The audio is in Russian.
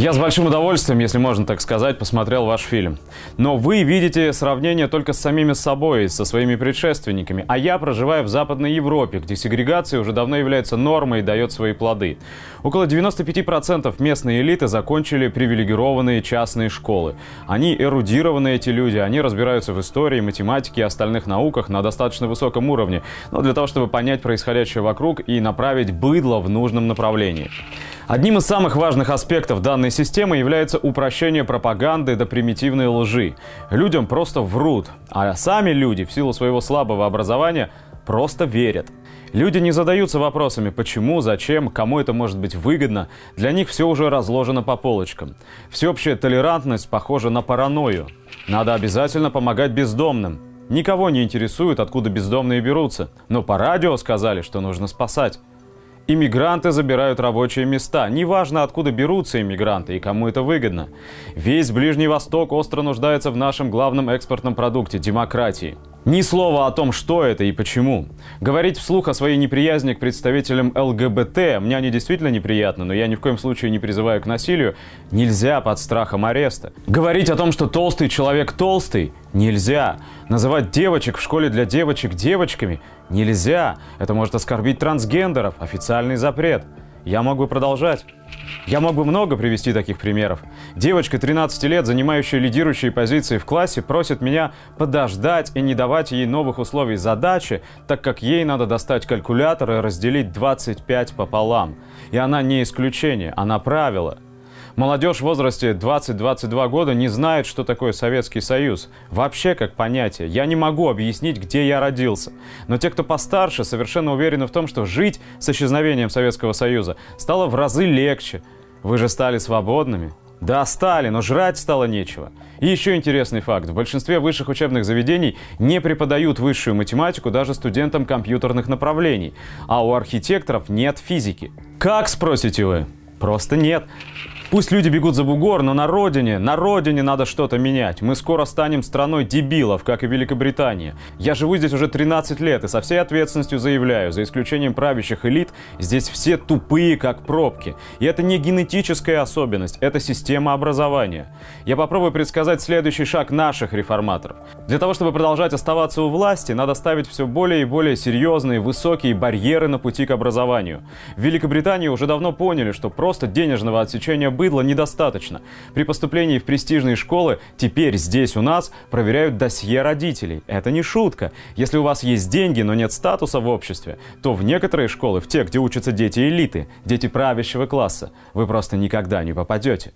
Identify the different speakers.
Speaker 1: Я с большим удовольствием, если можно так сказать, посмотрел ваш фильм. Но вы видите сравнение только с самими собой, со своими предшественниками. А я проживаю в Западной Европе, где сегрегация уже давно является нормой и дает свои плоды. Около 95% местной элиты закончили привилегированные частные школы. Они эрудированные эти люди, они разбираются в истории, математике и остальных науках на достаточно высоком уровне, но для того, чтобы понять происходящее вокруг и направить быдло в нужном направлении. Одним из самых важных аспектов данной системы является упрощение пропаганды до примитивной лжи. Людям просто врут, а сами люди в силу своего слабого образования просто верят. Люди не задаются вопросами, почему, зачем, кому это может быть выгодно. Для них все уже разложено по полочкам. Всеобщая толерантность похожа на паранойю. Надо обязательно помогать бездомным. Никого не интересует, откуда бездомные берутся. Но по радио сказали, что нужно спасать. Иммигранты забирают рабочие места. Неважно, откуда берутся иммигранты и кому это выгодно. Весь Ближний Восток остро нуждается в нашем главном экспортном продукте – демократии. Ни слова о том, что это и почему. Говорить вслух о своей неприязни к представителям ЛГБТ, мне они действительно неприятны, но я ни в коем случае не призываю к насилию, нельзя под страхом ареста. Говорить о том, что толстый человек толстый, нельзя. Называть девочек в школе для девочек девочками нельзя. Это может оскорбить трансгендеров, официальный запрет. Я мог бы продолжать. Я мог бы много привести таких примеров. Девочка 13 лет, занимающая лидирующие позиции в классе, просит меня подождать и не давать ей новых условий задачи, так как ей надо достать калькулятор и разделить 25 пополам. И она не исключение, она правило – Молодежь в возрасте 20-22 года не знает, что такое Советский Союз. Вообще как понятие. Я не могу объяснить, где я родился. Но те, кто постарше, совершенно уверены в том, что жить с исчезновением Советского Союза стало в разы легче. Вы же стали свободными. Да, стали, но жрать стало нечего. И еще интересный факт. В большинстве высших учебных заведений не преподают высшую математику даже студентам компьютерных направлений. А у архитекторов нет физики. Как, спросите вы? Просто нет. Пусть люди бегут за бугор, но на родине, на родине надо что-то менять. Мы скоро станем страной дебилов, как и Великобритания. Я живу здесь уже 13 лет и со всей ответственностью заявляю, за исключением правящих элит, здесь все тупые, как пробки. И это не генетическая особенность, это система образования. Я попробую предсказать следующий шаг наших реформаторов. Для того, чтобы продолжать оставаться у власти, надо ставить все более и более серьезные, высокие барьеры на пути к образованию. В Великобритании уже давно поняли, что просто денежного отсечения быдла недостаточно. При поступлении в престижные школы теперь здесь у нас проверяют досье родителей. Это не шутка. Если у вас есть деньги, но нет статуса в обществе, то в некоторые школы, в те, где учатся дети элиты, дети правящего класса, вы просто никогда не попадете.